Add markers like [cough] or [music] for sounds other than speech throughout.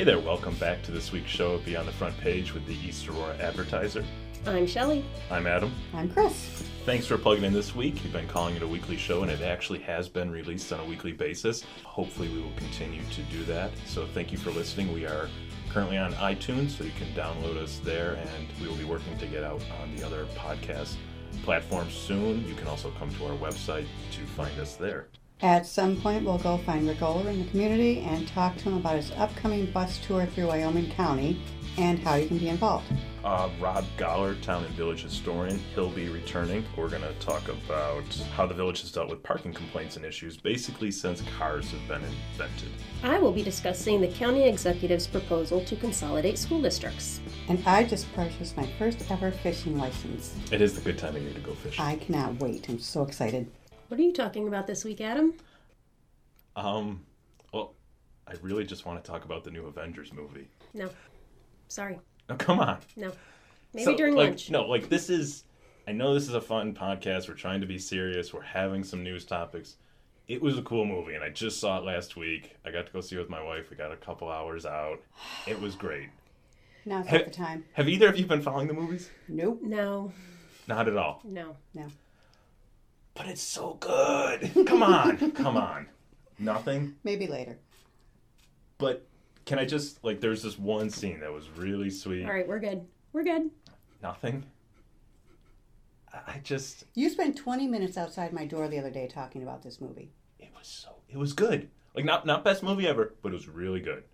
Hey there, welcome back to this week's show of Beyond the Front Page with the East Aurora Advertiser. I'm Shelley. I'm Adam. I'm Chris. Thanks for plugging in this week. We've been calling it a weekly show, and it actually has been released on a weekly basis. Hopefully, we will continue to do that. So, thank you for listening. We are currently on iTunes, so you can download us there, and we will be working to get out on the other podcast platforms soon. You can also come to our website to find us there. At some point, we'll go find Rick Ohler in the community and talk to him about his upcoming bus tour through Wyoming County and how you can be involved. Uh, Rob Goller, Town and Village Historian, he'll be returning. We're going to talk about how the village has dealt with parking complaints and issues basically since cars have been invented. I will be discussing the county executive's proposal to consolidate school districts. And I just purchased my first ever fishing license. It is the good time of year to go fishing. I cannot wait. I'm so excited. What are you talking about this week, Adam? Um, well, I really just want to talk about the new Avengers movie. No. Sorry. No, come on. No. Maybe So, during like, lunch. No, like this is. I know this is a fun podcast. We're trying to be serious. We're having some news topics. It was a cool movie, and I just saw it last week. I got to go see it with my wife. We got a couple hours out. It was great. Now's He- not the time. Have either of you been following the movies? Nope. No. Not at all. No. No. But it's so good. Come on, [laughs] come on. Nothing. Maybe later. But can I just like? There's this one scene that was really sweet. All right, we're good. We're good. Nothing. I- I just. You spent 20 minutes outside my door the other day talking about this movie. It was so. It was good. Like not not best movie ever, but it was really good.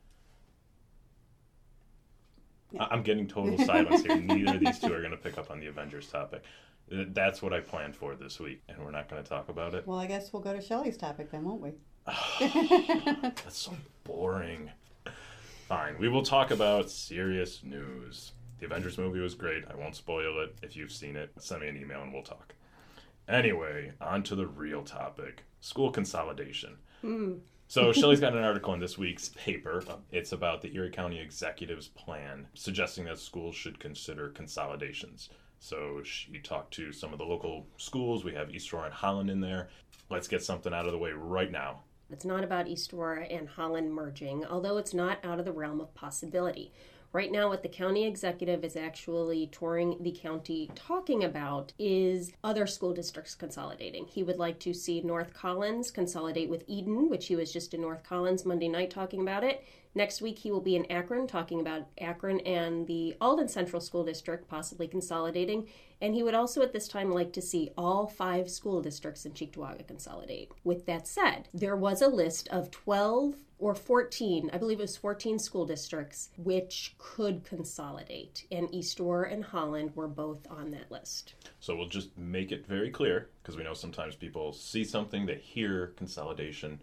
I- I'm getting total silence here. Neither of these two are going to pick up on the Avengers topic. Th- That's what I planned for this week, and we're not going to talk about it. Well, I guess we'll go to Shelley's topic then, won't we? [sighs] That's so boring. Fine, we will talk about serious news. The Avengers movie was great. I won't spoil it. If you've seen it, send me an email and we'll talk. Anyway, on to the real topic school consolidation. Hmm. So, Shelley's got an article in this week's paper. It's about the Erie County Executive's plan, suggesting that schools should consider consolidations. So, she talked to some of the local schools. We have East Aurora and Holland in there. Let's get something out of the way right now. It's not about East Aurora and Holland merging, although it's not out of the realm of possibility. Right now, what the county executive is actually touring the county talking about is other school districts consolidating. He would like to see North Collins consolidate with Eden, which he was just in North Collins Monday night talking about it. Next week, he will be in Akron talking about Akron and the Alden Central School District possibly consolidating. And he would also at this time like to see all five school districts in Cheektowaga consolidate. With that said, there was a list of 12 or 14, I believe it was 14 school districts, which could consolidate. And East Aurora and Holland were both on that list. So we'll just make it very clear because we know sometimes people see something, they hear consolidation.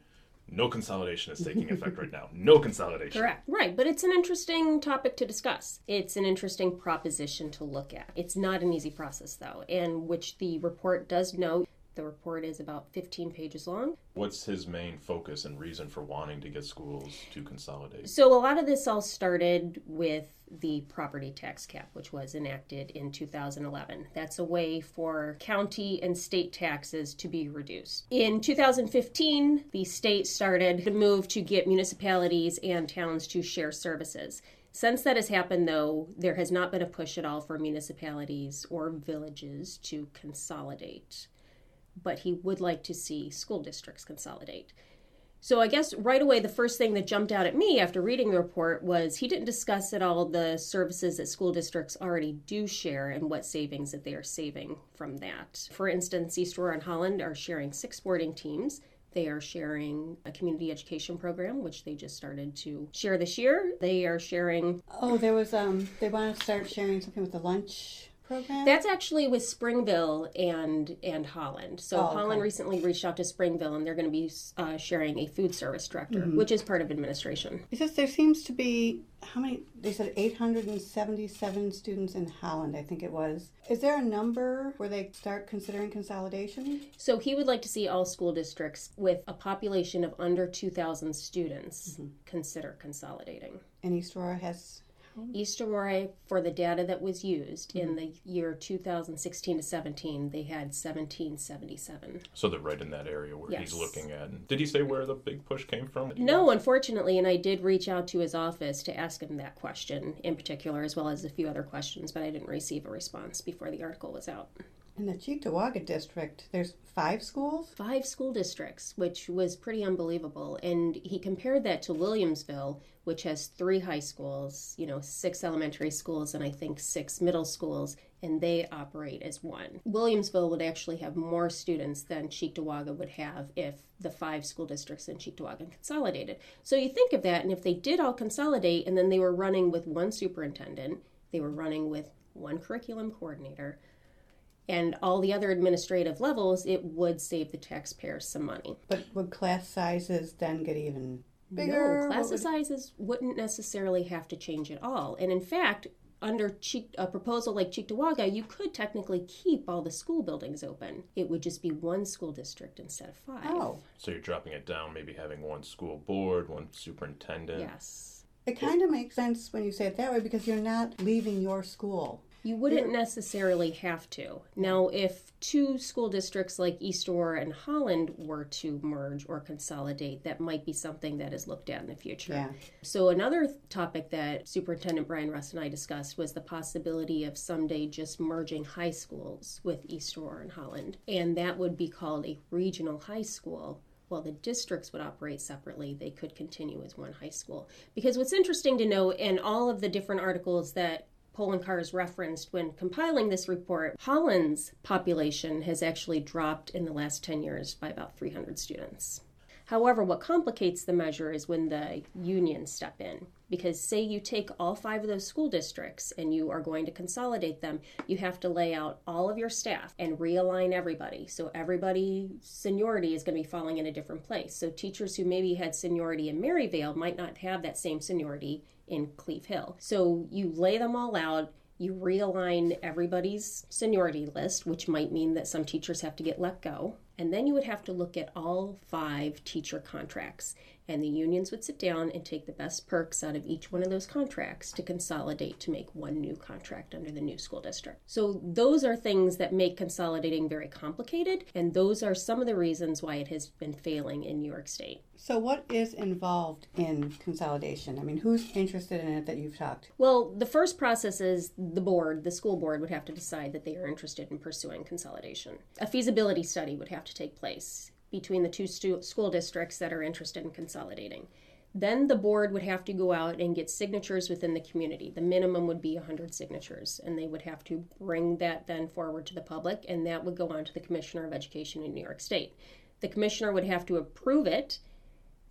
No consolidation is taking effect right now. No consolidation. Correct. Right, but it's an interesting topic to discuss. It's an interesting proposition to look at. It's not an easy process, though, and which the report does note. The report is about 15 pages long. What's his main focus and reason for wanting to get schools to consolidate? So, a lot of this all started with the property tax cap, which was enacted in 2011. That's a way for county and state taxes to be reduced. In 2015, the state started to move to get municipalities and towns to share services. Since that has happened, though, there has not been a push at all for municipalities or villages to consolidate. But he would like to see school districts consolidate. So I guess right away the first thing that jumped out at me after reading the report was he didn't discuss at all the services that school districts already do share and what savings that they are saving from that. For instance, East Aurora and Holland are sharing six sporting teams. They are sharing a community education program, which they just started to share this year. They are sharing Oh, there was, um, they want to start sharing something with the lunch program? That's actually with Springville and and Holland. So Oh, okay. Holland recently reached out to Springville, and they're going to be uh, sharing a food service director, Mm-hmm. which is part of administration. Because there seems to be, how many, they said 877 students in Holland, I think it was. Is there a number where they start considering consolidation? So he would like to see all school districts with a population of under two thousand students Mm-hmm. consider consolidating. And East Aurora has Mm-hmm. East Aurora, for the data that was used in mm-hmm. the year 2016 to 17, they had 1777. So they're right in that area where he's looking at. Did he say where the big push came from? No, unfortunately, and I did reach out to his office to ask him that question in particular, as well as a few other questions, but I didn't receive a response before the article was out. In the Cheektowaga district, there's five schools. Five school districts, which was pretty unbelievable. And he compared that to Williamsville, which has three high schools, you know, six elementary schools, and I think six middle schools, and they operate as one. Williamsville would actually have more students than Cheektowaga would have if the five school districts in Cheektowaga consolidated. So you think of that, and if they did all consolidate and then they were running with one superintendent, they were running with one curriculum coordinator, and all the other administrative levels, it would save the taxpayers some money. But would class sizes then get even bigger? No, class would- sizes wouldn't necessarily have to change at all. And in fact, under a proposal like Cheektowaga, you could technically keep all the school buildings open. It would just be one school district instead of five. Oh, So you're dropping it down, maybe having one school board, one superintendent. Yes. it kind of makes sense when you say it that way because you're not leaving your school. You wouldn't necessarily have to. Now, if two school districts like East Aurora and Holland were to merge or consolidate, that might be something that is looked at in the future. Yeah. So, another topic that Superintendent Brian Russ and I discussed was the possibility of someday just merging high schools with East Aurora and Holland. And that would be called a regional high school. While the districts would operate separately, they could continue as one high school. Because what's interesting to know in all of the different articles that Poloncarz referenced when compiling this report, Holland's population has actually dropped in the last 10 years by about 300 students. However, what complicates the measure is when the unions step in. Because, say, you take all five of those school districts and you are going to consolidate them, you have to lay out all of your staff and realign everybody. So, everybody seniority is going to be falling in a different place. So, teachers who maybe had seniority in Maryvale might not have that same seniority in Cleve Hill. So, you lay them all out you realign everybody's seniority list, which might mean that some teachers have to get let go. And then you would have to look at all five teacher contracts. And the unions would sit down and take the best perks out of each one of those contracts to consolidate to make one new contract under the new school district. So, those are things that make consolidating very complicated. And those are some of the reasons why it has been failing in New York State. So, what is involved in consolidation? I mean, who's interested in it that you've talked? Well, the first process is the board, the school board, would have to decide that they are interested in pursuing consolidation. A feasibility study would have to take place between the two stu- school districts that are interested in consolidating. Then the board would have to go out and get signatures within the community. The minimum would be 100 signatures, and they would have to bring that then forward to the public, and that would go on to the Commissioner of Education in New York State. The commissioner would have to approve it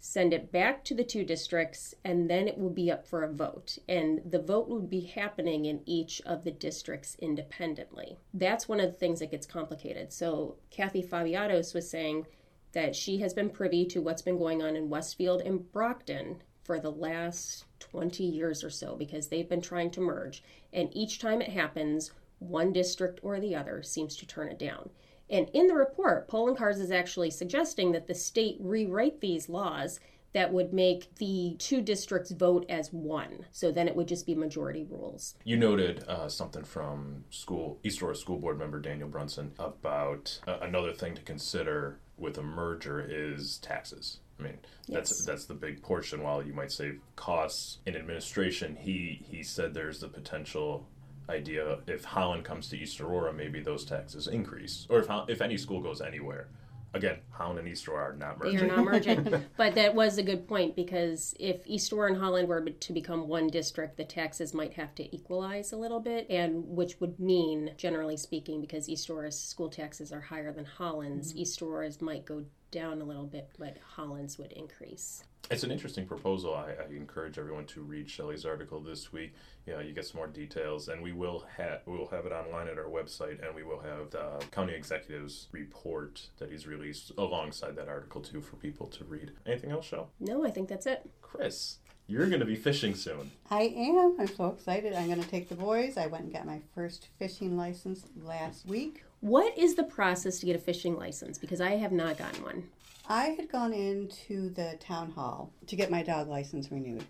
send it back to the two districts, and then it will be up for a vote. And the vote would be happening in each of the districts independently. That's one of the things that gets complicated. So, Kathy Fabiatos was saying that she has been privy to what's been going on in Westfield and Brockton for the last 20 years or so because they've been trying to merge. And each time it happens, one district or the other seems to turn it down. And in the report, Poloncarz is actually suggesting that the state rewrite these laws that would make the two districts vote as one. So then it would just be majority rules. You noted uh, something from school East Aurora School Board member Daniel Brunson about uh, another thing to consider with a merger is taxes. I mean, that's Yes. that's the big portion. While you might save costs in administration, he he said there's the potential idea if Holland comes to East Aurora, maybe those taxes increase, or if if any school goes anywhere. Again, Holland and East Aurora are not merging. They are not merging. [laughs] but that was a good point because if East Aurora and Holland were to become one district, the taxes might have to equalize a little bit, and which would mean, generally speaking, because East Aurora's school taxes are higher than Holland's, mm-hmm. East Aurora's might go down a little bit, but Holland's would increase. It's an interesting proposal. I, I encourage everyone to read Shelley's article this week. Yeah, you get some more details, and we will have we will have it online at our website, and we will have the county executive's report that he's released alongside that article too for people to read. Anything else, Shell? No, I think that's it. Chris, you're going to be fishing soon. I am. I'm so excited. I'm going to take the boys. I went and got my first fishing license last week. What is the process to get a fishing license? Because I have not gotten one. I had gone into the town hall to get my dog license renewed.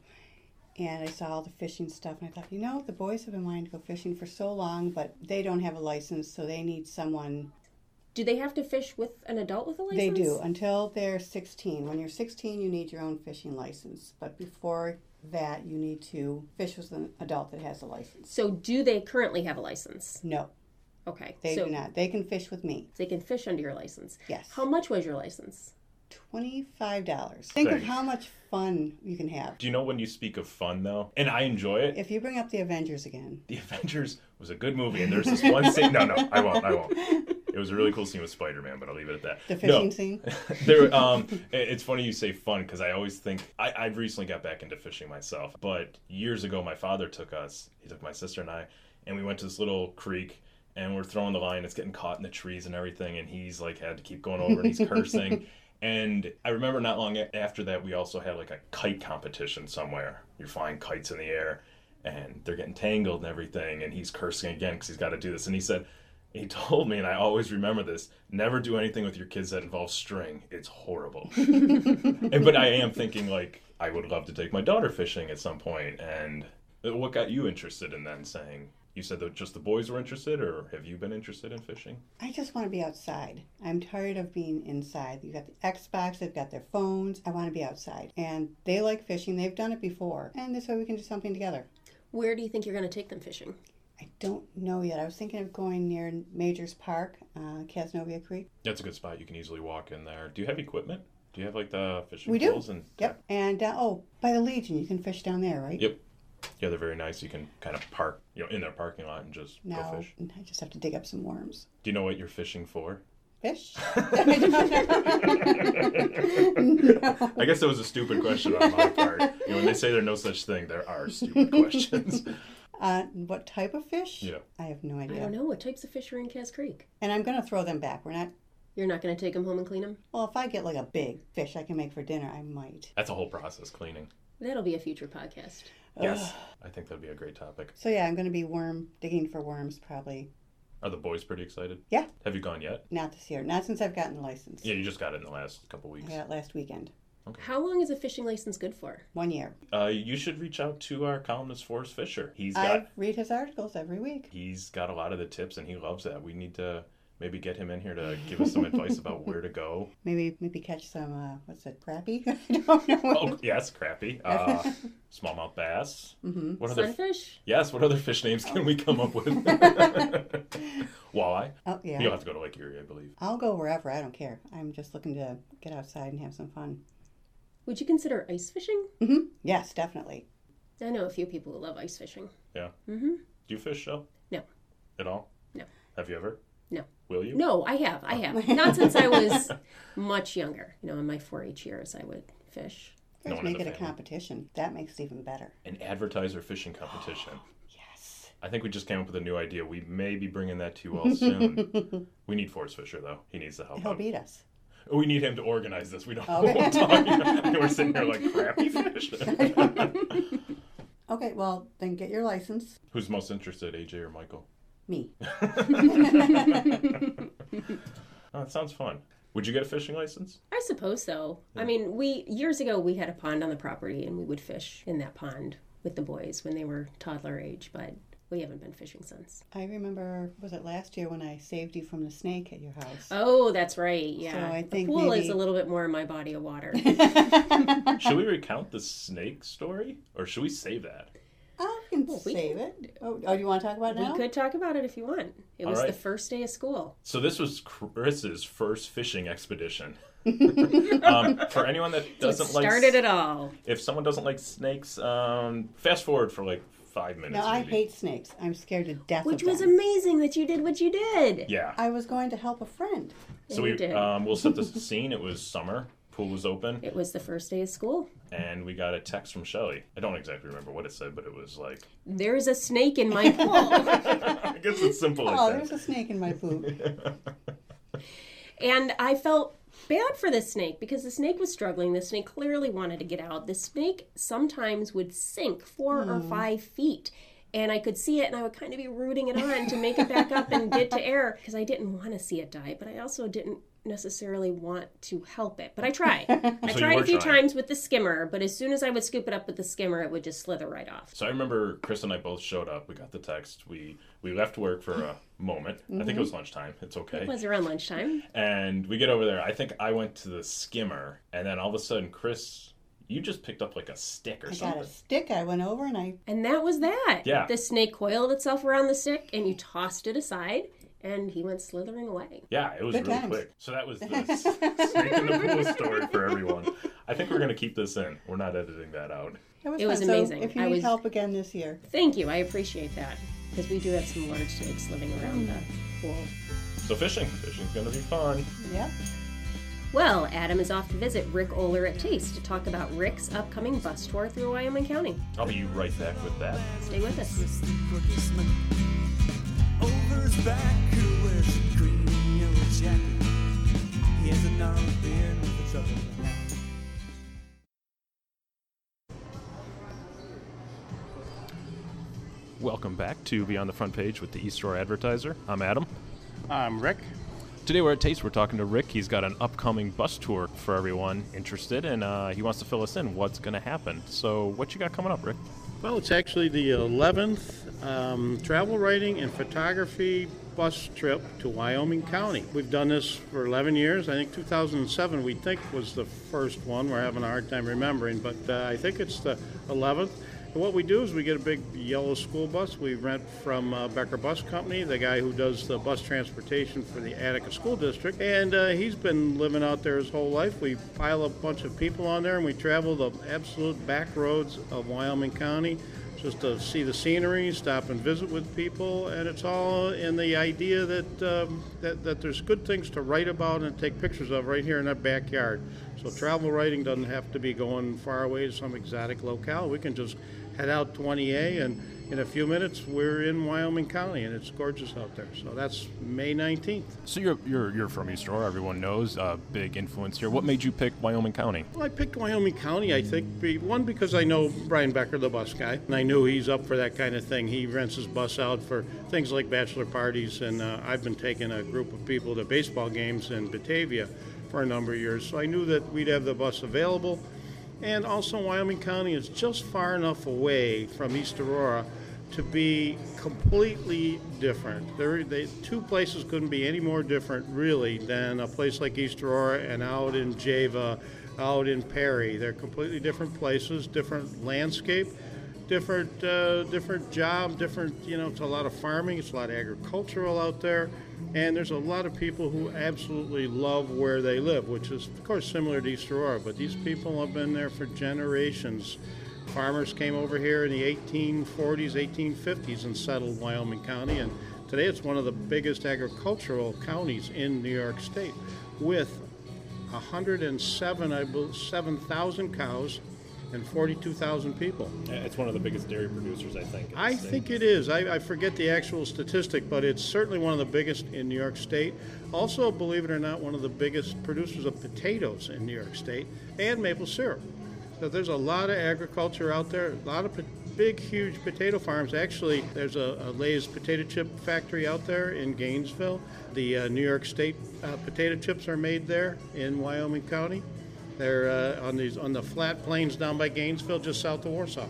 and I saw all the fishing stuff, and I thought, you know, the boys have been wanting to go fishing for so long, but they don't have a license, so they need someone. Do they have to fish with an adult with a license? They do until they're 16. When you're 16, you need your own fishing license, but before that, you need to fish with an adult that has a license. So do they currently have a license? No, Okay. they so do not. They can fish with me. they can fish under your license. Yes. How much was your license? Twenty-five dollars. Think of how much fun you can have. Do you know when you speak of fun though? And I enjoy it. If you bring up the Avengers again, The Avengers was a good movie, and there's this one scene. No, no, I won't. I won't. It was a really cool scene with Spider-Man, but I'll leave it at that. the No. fishing scene. [laughs] there um it's funny you say fun because i always think I, i've recently got back into fishing myself but years ago my father took us he took my sister and i and we went to this little creek and we're throwing the line it's getting caught in the trees and everything and he's like had to keep going over and he's cursing [laughs] and i remember not long after that we also had like a kite competition somewhere you're flying kites in the air and they're getting tangled and everything and he's cursing again because he's got to do this and he said he told me, and I always remember this: never do anything with your kids that involves string. It's horrible. [laughs] and, but I am thinking like I would love to take my daughter fishing at some point. And uh, what got you interested in then saying? You said that just the boys were interested, or have you been interested in fishing? I just want to be outside. I'm tired of being inside. You've got the Xbox, they've got their phones. I want to be outside. And they like fishing. They've done it before. And this way we can do something together. Where do you think you're going to take them fishing? I don't know yet. I was thinking of going near Majors Park, uh, Cazenovia Creek. That's a good spot. You can easily walk in there. Do you have equipment? Do you have like the fishing We do. poles and Yep. And uh, oh, by the Legion, you can fish down there, right? Yep. Yeah, they're very nice. You can kind of park, you know, in their parking lot and just go Now fish. I just have to dig up some worms. Do you know what you're fishing for? Fish? [laughs] I guess that was a stupid question on my part. You know, when they say there's no such thing, there are stupid [laughs] questions. uh, what type of fish? Yeah. I have no idea. I don't know. What types of fish are in Cass Creek? And I'm going to throw them back. We're not. You're not going to take them home and clean them? Well, if I get like a big fish I can make for dinner, I might. That's a whole process, cleaning. That'll be a future podcast. Yes, I think that'd be a great topic. So yeah, I'm going to be worm digging for worms probably. Are the boys pretty excited? Yeah. Have you gone yet? Not this year. Not since I've gotten the license. Yeah, you just got it in the last couple weeks. I got it last weekend. Okay. How long is a fishing license good for? One year. Uh, you should reach out to our columnist Forrest Fisher. He's I got read his articles every week. he's got a lot of the tips, and he loves that. We need to maybe get him in here to give us some advice about where to go. [laughs] Maybe maybe catch some uh, what's it crappie? [laughs] I don't know. Oh, yes, crappie. Uh, [laughs] smallmouth bass. Mm-hmm. What other? Sunfish? Yes. What other fish names can we come up with? Walleye. Oh yeah. You'll have to go to Lake Erie, I believe. I'll go wherever. I don't care. I'm just looking to get outside and have some fun. Would you consider ice fishing? hmm Yes, definitely. I know a few people who love ice fishing. Yeah. Mm-hmm. Do you fish, Shell? No. At all? No. Have you ever? No. Will you? No, I have. I oh. have. Not since I was [laughs] much younger. You know, in my 4-H years, I would fish. No Let's one make the it a competition. That makes it even better. An advertiser fishing competition. [gasps] Yes. I think we just came up with a new idea. We may be bringing that to you all soon. [laughs] we need Forrest Fisher, though. He needs the help. He'll out. beat us. We need him to organize this. We don't oh. know Okay. what we're [laughs] talking about. We're sitting here like crappy fish. Okay, well then get your license. Who's most interested, AJ or Michael? Me. Oh, [laughs] [laughs] that sounds fun. Would you get a fishing license? I suppose so. I mean, we years ago we had a pond on the property and we would fish in that pond with the boys when they were toddler age, but we haven't been fishing since. I remember was it last year when I saved you from the snake at your house? Oh, that's right. Yeah. I the think pool is a little bit more in my body of water. [laughs] Should we recount the snake story, or should we save that? I can Well, we save it. Oh, oh, do you want to talk about it we now? could talk about it if you want. It All was the first day of school. So this was Chris's first fishing expedition. [laughs] um, for anyone that [laughs] So it doesn't like, started it all. if someone doesn't like snakes, um, fast forward for like five minutes. Now I maybe. hate snakes. I'm scared to death Which of was them. amazing that you did what you did. Yeah. I was going to help a friend. So you we um, we'll set the scene. It was summer. Pool was open, it was the first day of school. and we got a text from Shelly. I don't exactly remember what it said, but it was like, [laughs] oh, There's a snake in my pool. I guess it's simple Oh, like there's that. a snake in my poop. And I felt bad for the snake because the snake was struggling. The snake clearly wanted to get out. The snake sometimes would sink four or hmm. five feet. And I could see it, and I would kind of be rooting it on to make it back up and get to air because I didn't want to see it die, but I also didn't necessarily want to help it, but I try. [laughs] I So you tried a few trying. times with the skimmer, but as soon as I would scoop it up with the skimmer, it would just slither right off. So I remember Chris and I both showed up. We got the text. We we left work for a moment. I think it mm-hmm. was lunchtime. It's okay. It was around lunchtime. And we get over there. I think I went to the skimmer, and then all of a sudden, Chris, you just picked up like a stick or I something. got a stick. I went over and I And that was that. Yeah. The snake coiled itself around the stick and you tossed it aside and he went slithering away. Yeah, it was Good really times. quick. So that was the s- [laughs] snake in the pool story for everyone. I think we're gonna keep this in. We're not editing that out. it was, It was fun. So amazing. if you I need was- help again this year, Thank you. I appreciate that. Because we do have some large snakes living around the pool. So fishing, fishing's gonna be fun. yep. Well, Adam is off to visit Rick Ohler at Taste to talk about Rick's upcoming bus tour through Wyoming County. I'll be right back with that. Stay with us. Twisted policeman over his back who wears a green and yellow jacket. He has a gnarly beard with a trouble in hat. Welcome back to Beyond the Front Page with the East Aurora Advertiser. I'm Adam. I'm Rick. Today we're at Taste. We're talking to Rick. He's got an upcoming bus tour for everyone interested, and uh, he wants to fill us in what's going to happen. So, what you got coming up, Rick? Well, it's actually the 11th um, travel writing and photography bus trip to Wyoming County. We've done this for 11 years. I think 2007 we think was the first one. We're having a hard time remembering, but uh, I think it's the 11th. And what we do is we get a big yellow school bus. We rent from uh, Becker Bus Company, the guy who does the bus transportation for the Attica School District. And uh, he's been living out there his whole life. We pile a bunch of people on there and we travel the absolute back roads of Wyoming County just to see the scenery, stop and visit with people, and it's all in the idea that, um, that that there's good things to write about and take pictures of right here in our backyard. So travel writing doesn't have to be going far away to some exotic locale. We can just head out 20A, and in a few minutes we're in Wyoming County, and it's gorgeous out there. So that's May 19th. So you're you're, you're from East Aurora. Everyone knows. Uh, big influence here. What made you pick Wyoming County? Well, I picked Wyoming County, I think, be, one, because I know Brian Becker, the bus guy, and I knew he's up for that kind of thing. He rents his bus out for things like bachelor parties, and uh, I've been taking a group of people to baseball games in Batavia for a number of years, so I knew that we'd have the bus available. And also, Wyoming County is just far enough away from East Aurora to be completely different. There, they, two places couldn't be any more different, really, than a place like East Aurora and out in Java, out in Perry. They're completely different places, different landscape, different, uh, different job, different. You know, it's a lot of farming, it's a lot of agricultural out there, and there's a lot of people who absolutely love where they live, which is, of course, similar to East Aurora. But these people have been there for generations. Farmers came over here in the 1840s, 1850s and settled Wyoming County, and today it's one of the biggest agricultural counties in New York State with 107, I believe, 7,000 cows and 42,000 people. It's one of the biggest dairy producers, I think. I state. think it is. I, I forget the actual statistic, but it's certainly one of the biggest in New York State. Also, believe it or not, one of the biggest producers of potatoes in New York State and maple syrup. So there's a lot of agriculture out there, a lot of big, huge potato farms. Actually, there's a, a Lay's potato chip factory out there in Gainesville. The uh, New York State uh, potato chips are made there in Wyoming County. They're uh, on these on the flat plains down by Gainesville, just south of Warsaw.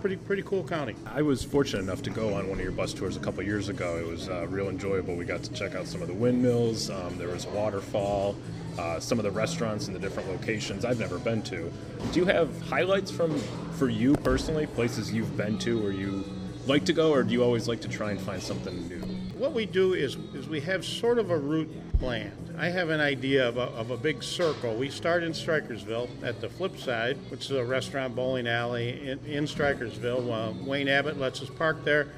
Pretty pretty cool county. I was fortunate enough to go on one of your bus tours a couple years ago. It was uh, real enjoyable. We got to check out some of the windmills. Um, there was a waterfall, uh, some of the restaurants in the different locations I've never been to. Do you have highlights from for you personally, places you've been to where you like to go, or do you always like to try and find something new? What we do is, is we have sort of a route planned. I have an idea of a, of a big circle. We start in Strykersville at the flip side, which is a restaurant bowling alley in, in Strykersville. Uh, Wayne Abbott lets us park there.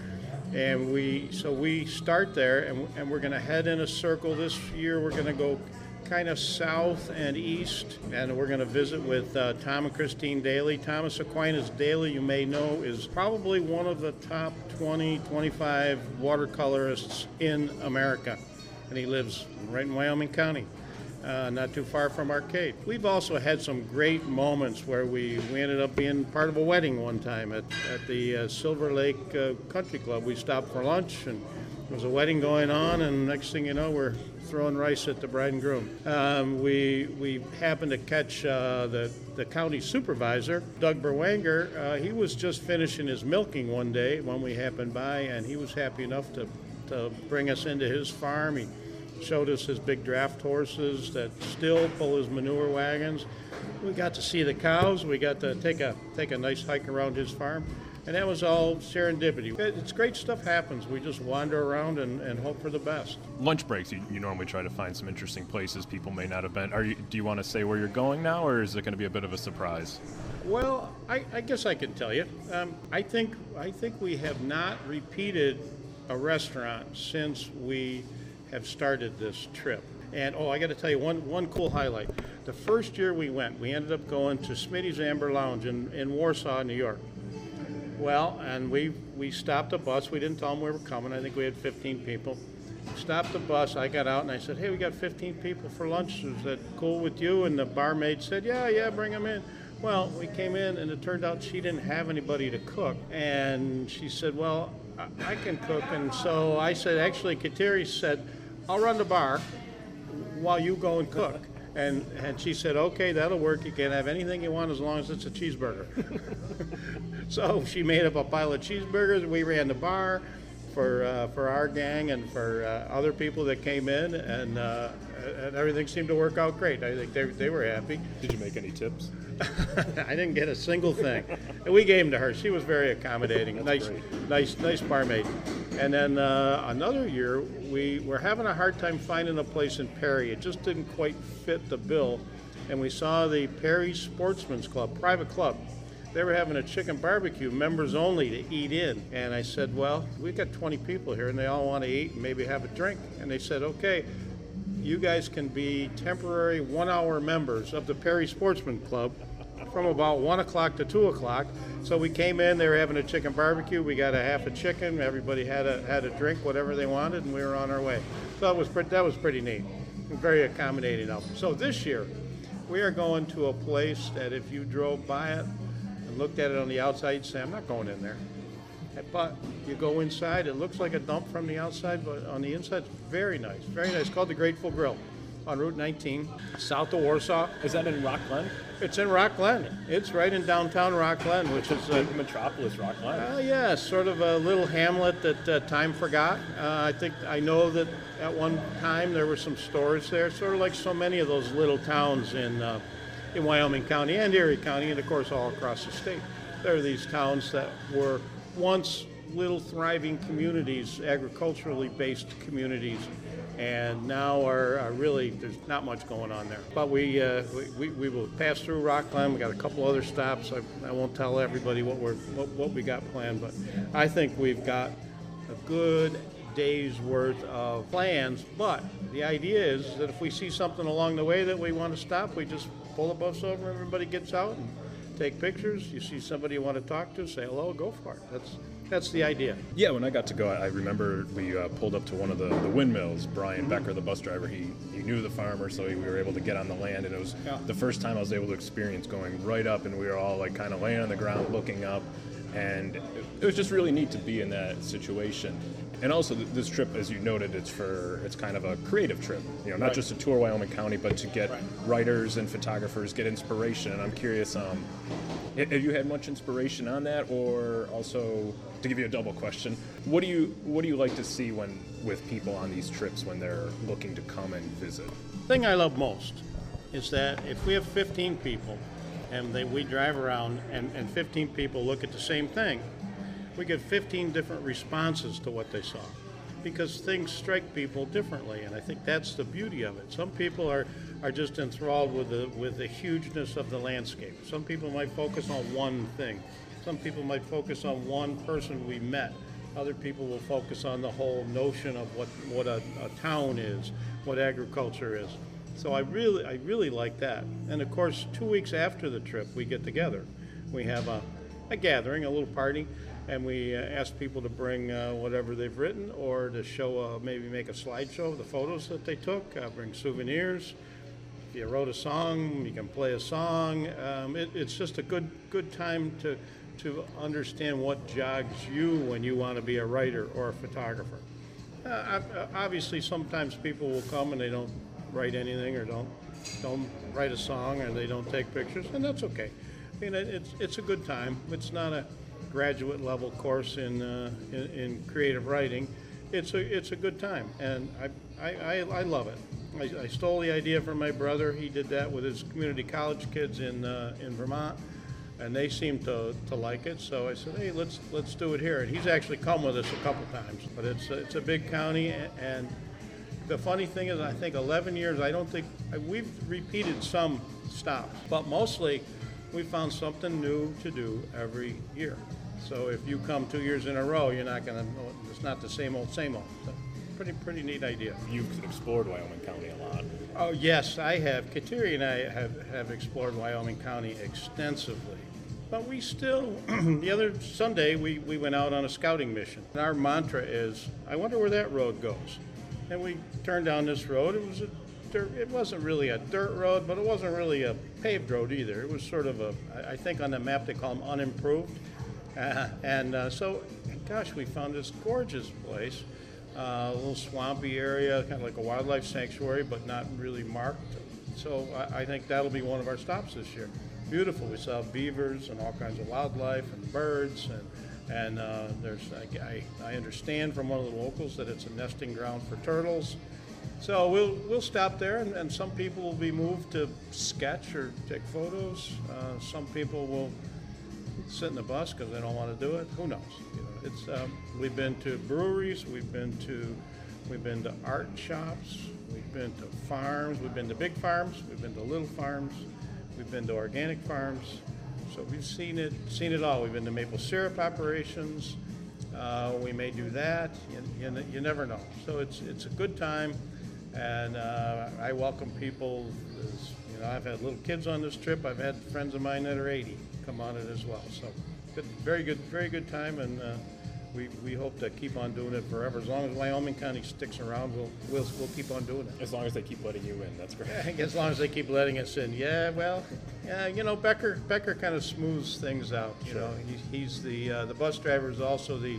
And we so we start there and, and we're going to head in a circle this year. We're going to go kind of south and east, and we're going to visit with uh, Tom and Christine Daly. Thomas Aquinas Daly, you may know, is probably one of the top 20, 25 watercolorists in America, and he lives right in Wyoming County. Uh, not too far from Arcade. We've also had some great moments where we, we ended up being part of a wedding one time at, at the uh, Silver Lake uh, Country Club. We stopped for lunch and There was a wedding going on, and next thing you know, we're throwing rice at the bride and groom. Um, we we happened to catch uh, the the county supervisor, Doug Berwanger. Uh, he was just finishing his milking one day when we happened by, and he was happy enough to to bring us into his farm. He showed us his big draft horses that still pull his manure wagons. We got to see the cows. We got to take a take a nice hike around his farm, and that was all serendipity. It's great stuff happens. We just wander around and, and hope for the best. Lunch breaks, you, you normally try to find some interesting places people may not have been. Are you, do you want to say where you're going now, or is it going to be a bit of a surprise? Well, I, I guess I can tell you. Um, I think I think we have not repeated a restaurant since we have started this trip. And oh, I got to tell you one one cool highlight. The first year we went, we ended up going to Smitty's Amber Lounge in, in Warsaw, New York. Well, and we we stopped the bus. We didn't tell them we were coming. I think we had 15 people. Stopped the bus. I got out and I said, "Hey, we got 15 people for lunch. Is that cool with you?" And the barmaid said, "Yeah, yeah, bring them in." Well, we came in and it turned out she didn't have anybody to cook, and she said, "Well, I, I can cook." And so I said, "Actually, Kateri said, I'll run the bar while you go and cook." And, and she said, okay, that'll work. You can have anything you want as long as it's a cheeseburger. [laughs] So she made up a pile of cheeseburgers. We ran the bar for uh, for our gang and for uh, other people that came in, and, uh, and everything seemed to work out great. I think they, they were happy. [laughs] Did you make any tips? I didn't get a single thing. And we gave them to her. She was very accommodating. nice, nice, nice barmaid. And then uh, another year, we were having a hard time finding a place in Perry. It just didn't quite fit the bill. And we saw the Perry Sportsman's Club, private club. They were having a chicken barbecue, members only, to eat in. And I said, Well, we've got 20 people here and they all want to eat and maybe have a drink. And they said, Okay, you guys can be temporary one hour members of the Perry Sportsman Club from about 1 o'clock to 2 o'clock. So we came in, they were having a chicken barbecue. We got a half a chicken. Everybody had a, had a drink, whatever they wanted, and we were on our way. So that was, that was pretty neat. Very accommodating of them. So this year, we are going to a place that if you drove by it and looked at it on the outside, you'd say, I'm not going in there. But you go inside, it looks like a dump from the outside, but on the inside, it's very nice. Very nice. Called the Grateful Grill on Route 19, south of Warsaw. Is that in Rock Glen? It's in Rock Glen. It's right in downtown Rock Glen, which is a, Metropolis, Rock Glen. uh, yeah, sort of a little hamlet that uh, time forgot. Uh, I think I know that at one time there were some stores there, sort of like so many of those little towns in uh, in Wyoming County and Erie County, and of course all across the state. There are these towns that were once little thriving communities, agriculturally based communities, and now are, are really there's not much going on there. But we uh, we, we, will pass through Rock Glen. We got a couple other stops. I, I won't tell everybody what we're what, what we got planned, but I think we've got a good day's worth of plans. But the idea is that if we see something along the way that we want to stop, we just pull the bus over. Everybody gets out and take pictures. You see somebody you want to talk to, say hello, go for it. That's that's the idea. Yeah, when I got to go, I remember we uh, pulled up to one of the, the windmills. Brian Becker, the bus driver, he, he knew the farmer, so we were able to get on the land. And it was Yeah. the first time I was able to experience going right up, and we were all like kind of laying on the ground looking up. And it, it was just really neat to be in that situation. And also, this trip, as you noted, it's for it's kind of a creative trip. You know, not Right. just to tour Wyoming County, but to get writers and photographers get inspiration. And I'm curious, um, have you had much inspiration on that, or also to give you a double question, what do you what do you like to see when with people on these trips when they're looking to come and visit? thing I love most is that if we have 15 people and they, we drive around and, and 15 people look at the same thing, we get 15 different responses to what they saw because things strike people differently and I think that's the beauty of it. Some people are, are just enthralled with the, with the hugeness of the landscape. Some people might focus on one thing. Some people might focus on one person we met. Other people will focus on the whole notion of what, what a, a town is, what agriculture is. So I really, I really like that. And of course, two weeks after the trip, we get together. We have a, a gathering, a little party, and we uh, ask people to bring uh, whatever they've written or to show, uh, maybe make a slideshow of the photos that they took, uh, bring souvenirs. If you wrote a song, you can play a song. Um, it, it's just a good, good time to, to understand what jogs you when you want to be a writer or a photographer. Uh, obviously, sometimes people will come and they don't write anything or don't don't write a song or they don't take pictures, and that's okay. I mean, it's it's a good time. It's not a graduate level course in uh, in, in creative writing. It's a it's a good time, and I I, I, love it. I, I stole the idea from my brother. He did that with his community college kids in uh, in Vermont and they seemed to, to like it. So I said, hey, let's let's do it here. And he's actually come with us a couple times. But it's it's a big county, and the funny thing is, I think 11 years. I don't think we've repeated some stops, but mostly we found something new to do every year. So if you come two years in a row, you're not gonna. It's not the same old, same old. So pretty pretty neat idea. You've explored Wyoming County a lot. Oh, yes, I have. Kateri and I have, have explored Wyoming County extensively. But we still, [clears throat] the other Sunday, we, we went out on a scouting mission. And our mantra is, I wonder where that road goes. And we turned down this road. It was a dirt, it wasn't really a dirt road, but it wasn't really a paved road either. It was sort of a, I think on the map they call them unimproved. Uh, and uh, so, gosh, we found this gorgeous place, uh, a little swampy area, kind of like a wildlife sanctuary, but not really marked. So I, I think that'll be one of our stops this year. Beautiful. We saw beavers and all kinds of wildlife and birds, and and uh, there's I, I, I understand from one of the locals that it's a nesting ground for turtles. So we'll we'll stop there, and, and some people will be moved to sketch or take photos. Uh, some people will sit in the bus because they don't want to do it. Who knows? You know, it's um, we've been to breweries, we've been to we've been to art shops, we've been to farms, we've been to big farms, we've been to little farms, we've been to organic farms. So we've seen it seen it all. We've been to maple syrup operations. Uh, we may do that. You, you, you never know. So it's it's a good time, and uh, I welcome people. As, you know, I've had little kids on this trip. I've had friends of mine that are 80 come on it as well. So, good, very good, very good time, and uh, we, we hope to keep on doing it forever. As long as Wyoming County sticks around, we'll we'll, we'll keep on doing it. As long as they keep letting you in, that's great. I [laughs] think as long as they keep letting us in. Yeah, well, yeah, you know, Becker Becker kind of smooths things out. You know, he's, he's the uh, the bus driver is also the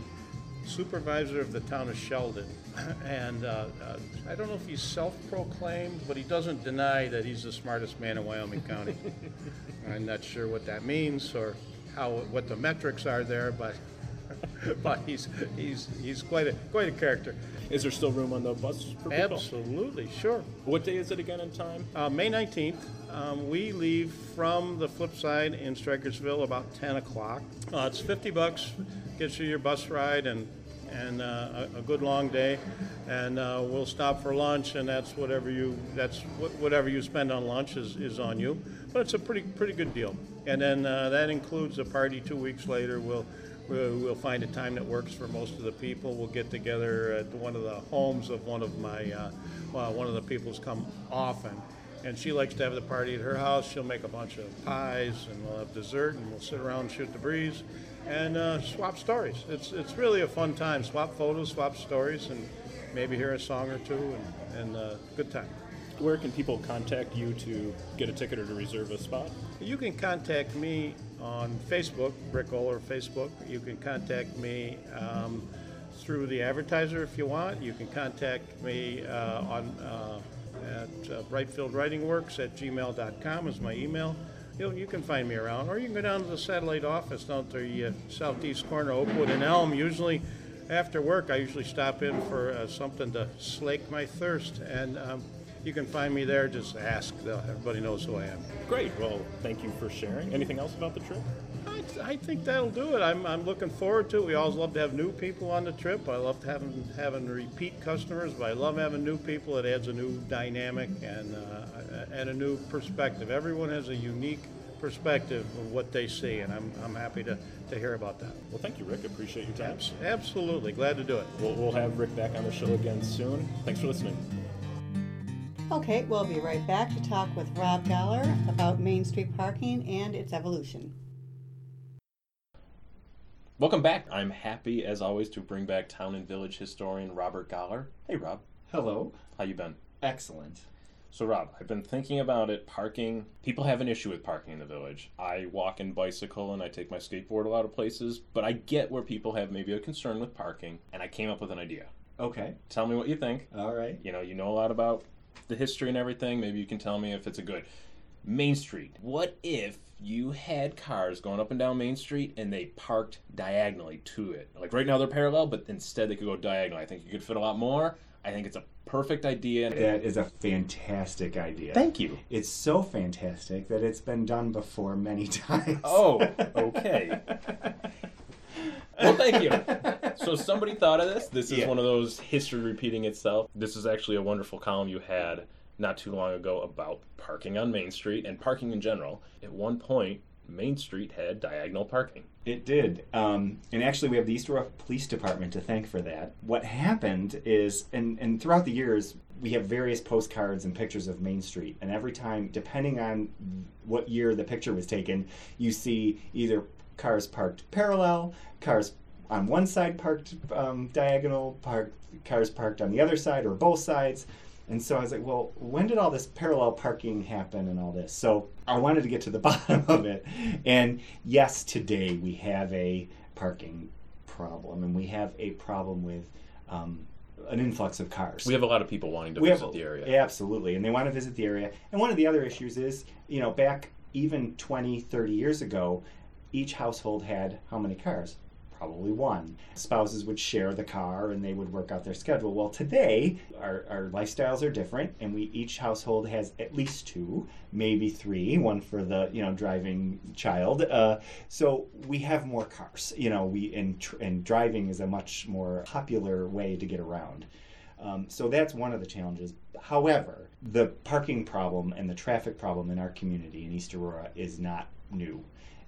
supervisor of the town of Sheldon, [clears throat] and uh, uh, I don't know if he's self-proclaimed, but he doesn't deny that he's the smartest man in Wyoming County. [laughs] I'm not sure what that means or how what the metrics are there, but [laughs] but he's he's he's quite a quite a character. Is there still room on the bus for people? Absolutely, sure. What day is it again in time? Uh, May 19th, um, we leave from the flip side in Strykersville about 10 o'clock. Uh, it's 50 bucks, gets you your bus ride and and uh, a, a good long day, and uh, we'll stop for lunch, and that's whatever you that's wh- whatever you spend on lunch is, is on you. But it's a pretty pretty good deal, and then uh, that includes a party two weeks later. We'll We'll, find a time that works for most of the people. We'll get together at one of the homes of one of my, uh, well, one of the people who's come often. And she likes to have the party at her house. She'll make a bunch of pies and we'll have dessert and we'll sit around and shoot the breeze and uh, swap stories. It's, it's really a fun time. Swap photos, swap stories, and maybe hear a song or two and, and uh, good time. Where can people contact you to get a ticket or to reserve a spot? You can contact me on Facebook, Rick Ohler Facebook. You can contact me um, through the advertiser if you want. You can contact me uh, on uh, at uh, Brightfield Writing Works at gmail.com is my email. You, you can find me around, or you can go down to the satellite office down at the uh, southeast corner, Oakwood and Elm. Usually, after work, I usually stop in for uh, something to slake my thirst, and um, you can find me there. Just ask; everybody knows who I am. Great. Well, thank you for sharing. Anything else about the trip? I, I think that'll do it. I'm, I'm looking forward to it. We always love to have new people on the trip. I love having having repeat customers, but I love having new people. It adds a new dynamic and uh, and a new perspective. Everyone has a unique perspective of what they see, and I'm, I'm happy to, to hear about that. Well, thank you, Rick. Appreciate your time. Abs- Absolutely, glad to do it. We'll, we'll have Rick back on the show again soon. Thanks for listening. Okay, we'll be right back to talk with Rob Goller about Main Street parking and its evolution. Welcome back. I'm happy as always to bring back town and village historian Robert Goller. Hey Rob, Hello. how you been? Excellent. So Rob, I've been thinking about it. Parking. People have an issue with parking in the village. I walk and bicycle and I take my skateboard a lot of places, but I get where people have maybe a concern with parking, and I came up with an idea. Okay. Tell me what you think. All right. You know, you know a lot about the history and everything. Maybe you can tell me if it's a good. Main Street. What if you had cars going up and down Main Street and they parked diagonally to it? Like right now they're parallel, but instead they could go diagonal. I think you could fit a lot more. I think it's a perfect idea. That is a fantastic idea. Thank you. It's so fantastic that it's been done before many [laughs] times. Oh, okay. Well, thank you. [laughs] So somebody thought of this. This is Yeah. one of those history repeating itself. This is actually a wonderful column you had not too long ago about parking on Main Street and parking in general. At one point, Main Street had diagonal parking. It did. Um, and actually, we have the East Aurora Police Department to thank for that. What happened is, and, and throughout the years, we have various postcards and pictures of Main Street. And every time, depending on what year the picture was taken, you see either cars parked parallel, cars on one side parked um, diagonal, parked, cars parked on the other side, or both sides. And so I was like, well, when did all this parallel parking happen and all this? So I wanted to get to the [laughs] bottom of it. And yes, today we have a parking problem, and we have a problem with um, an influx of cars. We have a lot of people wanting to We visit the area. Yeah, absolutely. And they want to visit the area. And one of the other issues is, you know, back even 20, 30 years ago, each household had how many cars? Probably one. Spouses would share the car and they would work out their schedule. Well, today, our, our lifestyles are different, and we each household has at least two, maybe three, one for the, you know, driving child. Uh, so we have more cars, you know, we and, tr- and driving is a much more popular way to get around. Um, so that's one of the challenges. However, the parking problem and the traffic problem in our community in East Aurora is not new.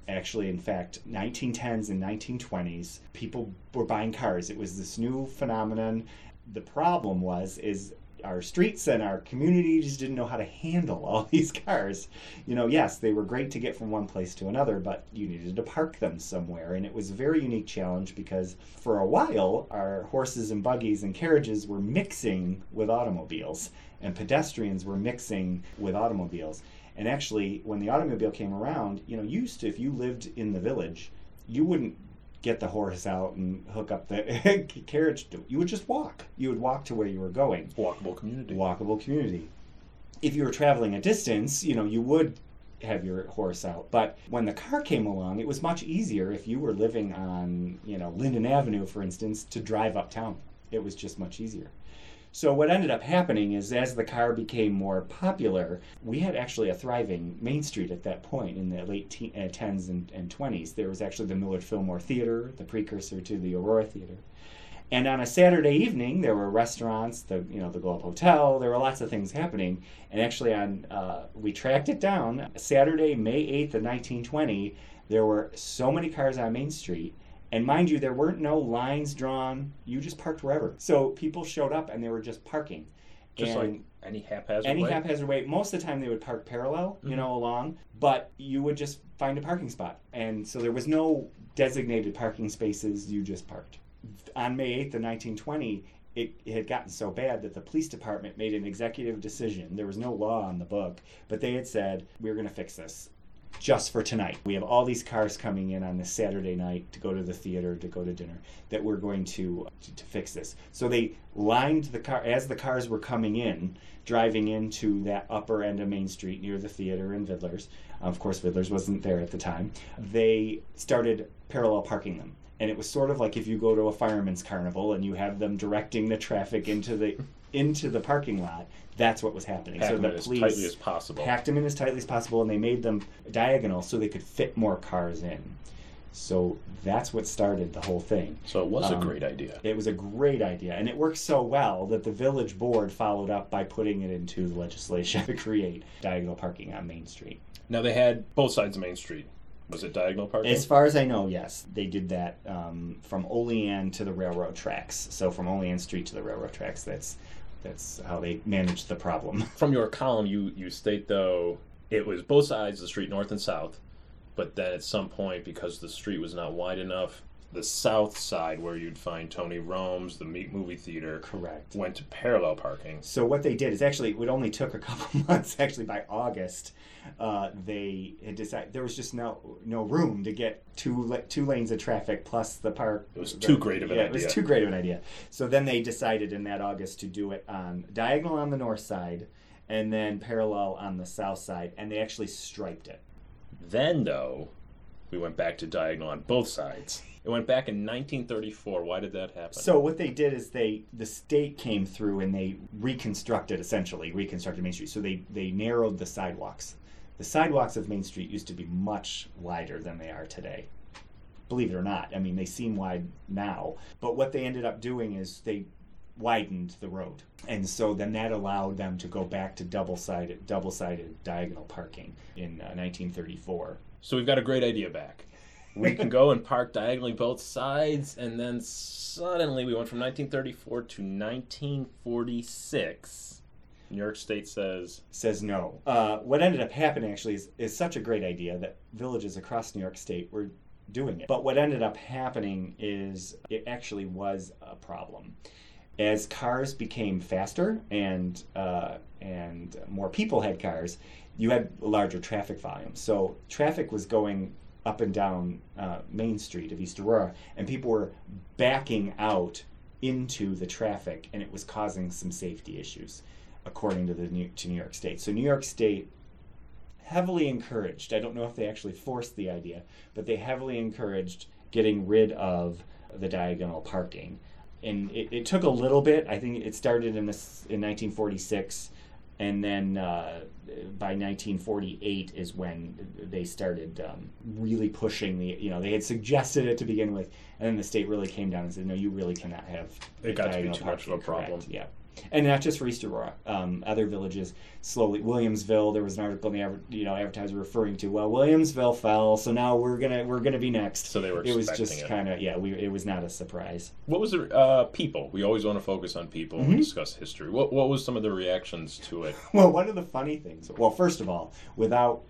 Actually, in fact, 1910s and 1920s, people were buying cars. It was this new phenomenon. The problem was is our streets and our communities didn't know how to handle all [laughs] these cars. You know, yes, they were great to get from one place to another, but you needed to park them somewhere. And it was a very unique challenge because for a while, our horses and buggies and carriages were mixing with automobiles, and pedestrians were mixing with automobiles. And actually, when the automobile came around, you know, used to, if you lived in the village, you wouldn't get the horse out and hook up the [laughs] carriage. To, you would just walk. You would walk to where you were going Walkable community. walkable community. If you were traveling a distance, you know, you would have your horse out. But when the car came along, it was much easier if you were living on, you know, Linden Avenue, for instance, to drive uptown. It was just much easier. So what ended up happening is as the car became more popular, we had actually a thriving Main Street at that point in the late te- uh, 10s and, and 20s. There was actually the Millard Fillmore Theater, the precursor to the Aurora Theater. And on a Saturday evening, there were restaurants, the you know the Globe Hotel. There were lots of things happening. And actually, on uh, we tracked it down. Saturday, May eighth of nineteen twenty, there were so many cars on Main Street. And mind you, there weren't no lines drawn. You just parked wherever. So people showed up and they were just parking. Just And- like any haphazard way. any way. haphazard way. Most of the time, they would park parallel, Mm-hmm. you know, along, but you would just find a parking spot, and so there was no designated parking spaces. You just parked. On May eighth of nineteen twenty, it, it had gotten so bad that the police department made an executive decision. There was no law on the book, but they had said we're going to fix this just for tonight. We have all these cars coming in on this Saturday night to go to the theater, to go to dinner, that we're going to, to, to fix this. So they lined the car, as the cars were coming in, driving into that upper end of Main Street near the theater and Vidler's. Of course, Vidler's wasn't there at the time. They started parallel parking them. And it was sort of like if you go to a fireman's carnival and you have them directing the traffic into the into the parking lot. That's what was happening. Pack so the in as police tightly as possible. packed them in as tightly as possible, and they made them diagonal so they could fit more cars in. So that's what started the whole thing. So it was a Um, great idea. It was a great idea, and it worked so well that the village board followed up by putting it into the legislation [laughs] to create diagonal parking on Main Street. Now they had both sides of Main Street. Was it diagonal parking? As far as I know, yes, they did that um, from Olean to the railroad tracks. So from Olean Street to the railroad tracks, that's that's how they managed the problem. [laughs] From your column, you you state though it was both sides of the street, north and south, but then at some point, because the street was not wide enough, the south side where you'd find Tony Rome's, the Meat Movie Theater. Correct. Went to parallel parking. So what they did is actually it only took a [laughs] couple months. Actually, by August, uh, they had decided there was just no no room to get two two lanes of traffic plus the park. It was too great of an yeah, It was too great of an idea. So then they decided in that August to do it on diagonal on the north side, and then parallel on the south side, and they actually striped it. Then, though, we went back to diagonal on both sides. It went back in 1934. Why did that happen? So what they did is they the state came through and they reconstructed essentially reconstructed Main Street. So they they narrowed the sidewalks. The sidewalks of Main Street used to be much wider than they are today. Believe it or not, I mean they seem wide now, but what they ended up doing is they widened the road, and so then that allowed them to go back to double-sided double-sided diagonal parking in uh, 1934. So we've got a great idea back. We can go [laughs] and park diagonally both sides, and then suddenly we went from 1934 to 1946. New York State says says no. Uh, what ended up happening actually is, is such a great idea that villages across New York State were doing it. But what ended up happening is it actually was a problem. As cars became faster and uh, and more people had cars, you had larger traffic volumes. So traffic was going up and down uh, Main Street of East Aurora, and people were backing out into the traffic, and it was causing some safety issues according to the New, to New York State. So New York State heavily encouraged. I don't know if they actually forced the idea, but they heavily encouraged getting rid of the diagonal parking. And it, it took a little bit. I think it started in this in 1946, and then uh, by 1948 is when they started um, really pushing the. You know, they had suggested it to begin with, and then the state really came down and said, "No, you really cannot have." It got to be too much of a parking." Correct, problem. Yeah and not just for East Aurora. Um, other villages slowly. Williamsville. There was an article in the adver- you know advertiser referring to. Well, Williamsville fell, so now we're gonna we're gonna be next. So they were It was just kind of yeah. We it was not a surprise. What was the uh, people? We always want to focus on people when we Mhm. discuss history. What what was some of the reactions to it? [laughs] Well, one of the funny things. Well, first of all, without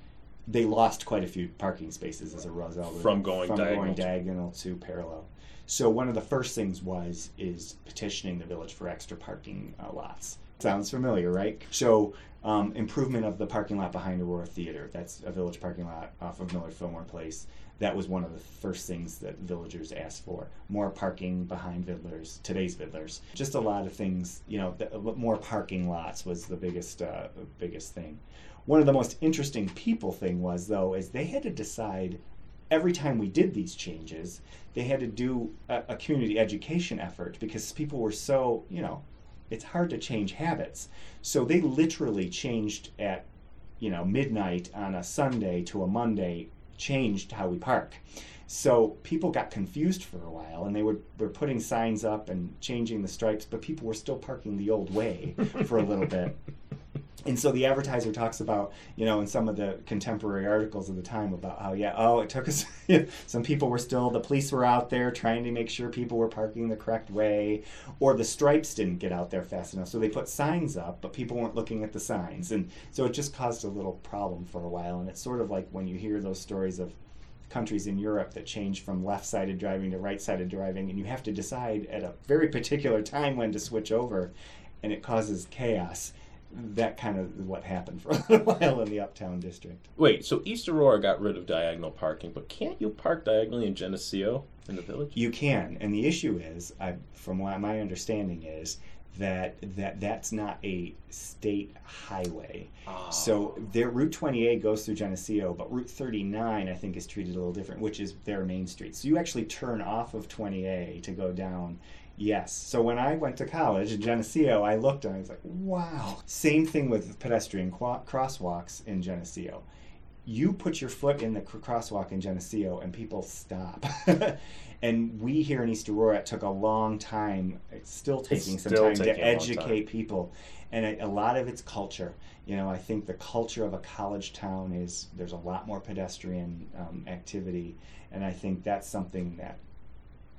they lost quite a few parking spaces as a result From going from diagonal going to- diagonal to parallel. So one of the first things was is petitioning the village for extra parking uh, lots. Sounds familiar, right? So um, improvement of the parking lot behind Aurora Theater. That's a village parking lot off of Millard Fillmore Place. That was one of the first things that villagers asked for. More parking behind Vidlers, today's Vidlers. Just a lot of things, you know, th- more parking lots was the biggest, uh, biggest thing. One of the most interesting people thing was though is they had to decide every time we did these changes, they had to do a, a community education effort because people were so, you know, it's hard to change habits. So they literally changed at, you know, midnight on a Sunday to a Monday, changed how we park. So people got confused for a while and they were, were putting signs up and changing the stripes, but people were still parking the old way [laughs] for a little bit. And so the advertiser talks about, you know, in some of the contemporary articles of the time about how, yeah, oh, it took us, [laughs] some people were still, the police were out there trying to make sure people were parking the correct way, or the stripes didn't get out there fast enough. So they put signs up, but people weren't looking at the signs. And so it just caused a little problem for a while. And it's sort of like when you hear those stories of countries in Europe that change from left sided driving to right sided driving, and you have to decide at a very particular time when to switch over, and it causes chaos. That kind of is what happened for a while in the Uptown District. Wait, so East Aurora got rid of diagonal parking, but can't you park diagonally in Geneseo in the village? You can, and the issue is, I, from what my understanding is, that that that's not a state highway. Ah. So their Route 28 goes through Geneseo, but Route 39 I think is treated a little different, which is their main street. So you actually turn off of 20A to go down. Yes. So when I went to college in Geneseo, I looked and I was like, wow. Same thing with pedestrian qua- crosswalks in Geneseo. You put your foot in the cr- crosswalk in Geneseo and people stop. [laughs] and we here in East Aurora, it took a long time, it's still taking some still time taking to educate people. And a, a lot of it's culture. You know, I think the culture of a college town is there's a lot more pedestrian um, activity. And I think that's something that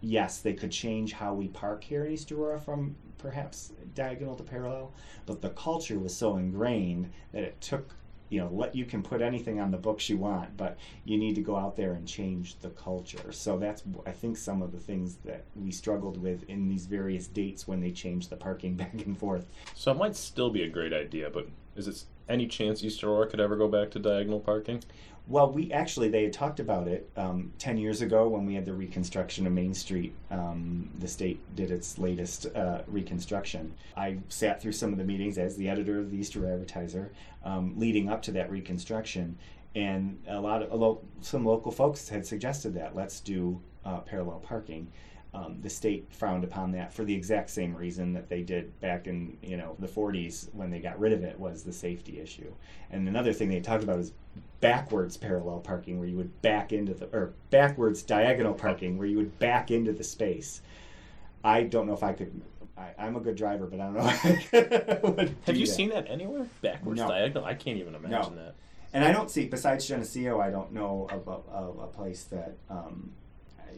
yes, they could change how we park here in East Aurora from perhaps diagonal to parallel, but the culture was so ingrained that it took you know, let you can put anything on the books you want, but you need to go out there and change the culture. So that's I think some of the things that we struggled with in these various dates when they changed the parking [laughs] back and forth. So it might still be a great idea, but is it any chance East Aurora could ever go back to diagonal parking? Well, we actually they had talked about it um, ten years ago when we had the reconstruction of Main Street. Um, the state did its latest uh, reconstruction. I sat through some of the meetings as the editor of the East Aurora Advertiser, um, leading up to that reconstruction, and a lot of a lo- some local folks had suggested that let's do uh, parallel parking. Um, the state frowned upon that for the exact same reason that they did back in you know the 40s when they got rid of it was the safety issue. And another thing they talked about is backwards parallel parking where you would back into the or backwards diagonal parking where you would back into the space. I don't know if I could. I, I'm a good driver, but I don't know. [laughs] If I could Have you that. seen that anywhere? Backwards No. diagonal? I can't even imagine that. And I don't see, besides Geneseo, I don't know of a, of a place that. Um,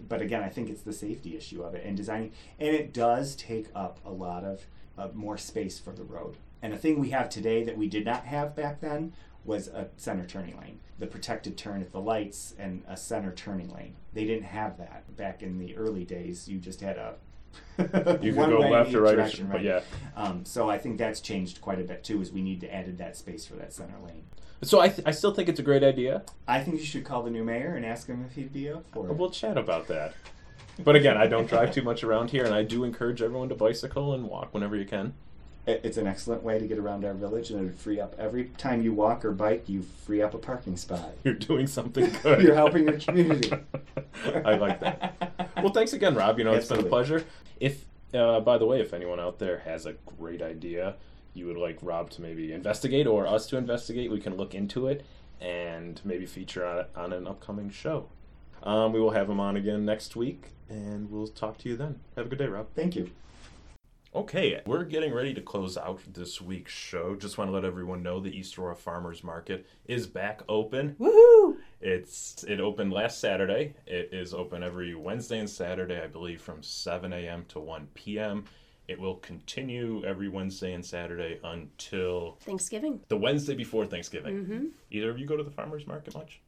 but again, I think it's the safety issue of it and designing, and it does take up a lot of, of more space for the road. And a thing we have today that we did not have back then was a center turning lane, the protected turn at the lights, and a center turning lane. They didn't have that back in the early days. You just had a [laughs] You could one go way left or right, or direction, but yeah. Um, so I think that's changed quite a bit too. Is we need to added that space for that center lane. So I, th- I still think it's a great idea. I think you should call the new mayor and ask him if he'd be up for it. We'll chat about that. But again, I don't drive too much around here, and I do encourage everyone to bicycle and walk whenever you can. It- It's an excellent way to get around our village, and it would free up every time you walk or bike, you free up a parking spot. You're doing something [laughs] good. You're helping your community. [laughs] I like that. Well, thanks again, Rob. You know, it's been a pleasure. If, uh, by the way, if anyone out there has a great idea you would like Rob to maybe investigate or us to investigate, we can look into it and maybe feature on, on an upcoming show. Um, we will have him on again next week, and we'll talk to you then. Have a good day, Rob. Thank you. Okay, we're getting ready to close out this week's show. Just want to let everyone know the East Aurora Farmers Market is back open. Woohoo! It's it opened last Saturday. It is open every Wednesday and Saturday, I believe, from 7 a.m. to 1 p.m. It will continue every Wednesday and Saturday until Thanksgiving. the Wednesday before Thanksgiving. Mm-hmm. Either of you go to the farmers market much?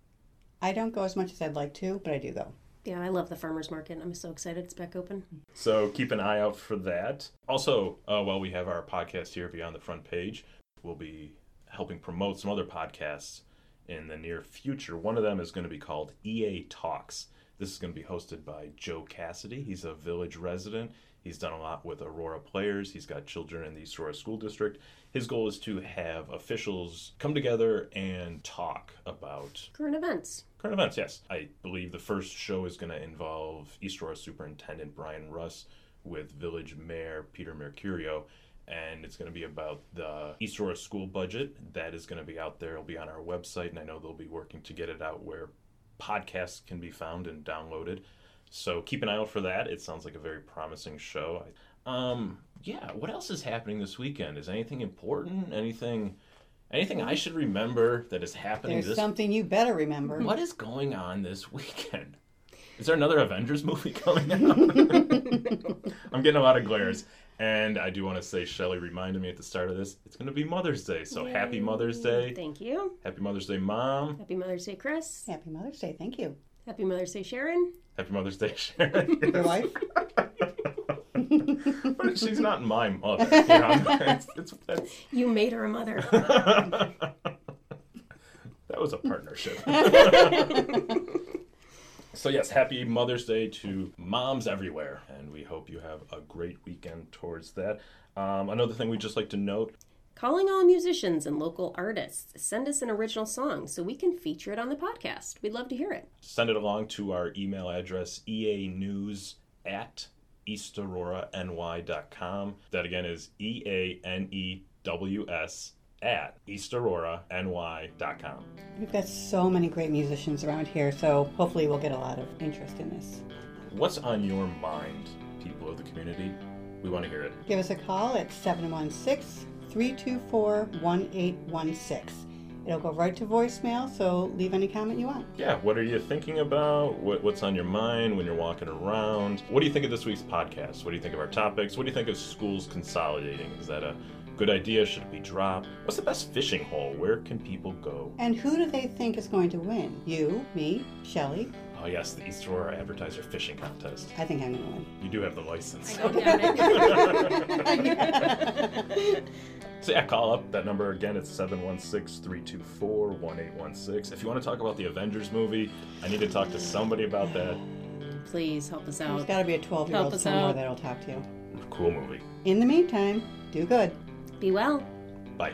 I don't go as much as I'd like to, but I do go. Yeah, I love the farmers market. I'm so excited it's back open. So keep an eye out for that. Also, uh, while we have our podcast here beyond the front page, we'll be helping promote some other podcasts in the near future. One of them is going to be called EA Talks. This is going to be hosted by Joe Cassidy. He's a village resident. He's done a lot with Aurora players. He's got children in the East Aurora School District. His goal is to have officials come together and talk about Current events. Current events, yes. I believe the first show is going to involve East Aurora Superintendent Brian Russ with Village Mayor Peter Mercurio, and it's going to be about the East Aurora school budget. That is going to be out there. It'll be on our website, and I know they'll be working to get it out where podcasts can be found and downloaded. So keep an eye out for that. It sounds like a very promising show. Um, yeah. What else is happening this weekend? Is anything important? Anything? Anything I should remember that is happening There's this something you better remember. what is going on this weekend? Is there another Avengers [laughs] movie coming out? [laughs] I'm getting a lot of glares. And I do want to say, Shelly reminded me at the start of this, it's going to be Mother's Day. So happy Mother's Day. Thank you. Happy Mother's Day, Mom. Happy Mother's Day, Chris. Happy Mother's Day. Thank you. Happy Mother's Day, Sharon. Happy Mother's Day, [laughs] Sharon. Your wife? But [laughs] she's not my mother. [laughs] You know? it's, it's, that's, [laughs] You made her a mother. that was a partnership. so yes, happy Mother's Day to moms everywhere, and we hope you have a great weekend towards that. Um, another thing we'd just like to note: Calling all musicians and local artists. Send us an original song so we can feature it on the podcast. We'd love to hear it. send it along to our email address eanews at eastaurorany.com. That again is e a n e w s at eastaurorany.com. We've got so many great musicians around here, so hopefully we'll get a lot of interest in this. What's on your mind, people of the community? We want to hear it. Give us a call at 716 324 1816. It'll go right to voicemail, so leave any comment you want. Yeah, what are you thinking about? What, what's on your mind when you're walking around? What do you think of this week's podcast? What do you think of our topics? What do you think of schools consolidating? Is that a Good idea, should it be dropped? What's the best fishing hole? Where can people go? And who do they think is going to win? You, me, Shelley? Oh, yes, the East Aurora Advertiser Fishing Contest. I think I'm going to win. You do have the license. Damn it. [laughs] So yeah, call up that number again. It's 716-324-1816. If you want to talk about the Avengers movie, I need to talk to somebody about that. Please help us There's out. got to be a 12 year Help old us somewhere out. that'll talk to you. Cool movie. In the meantime, do good. Be well. Bye.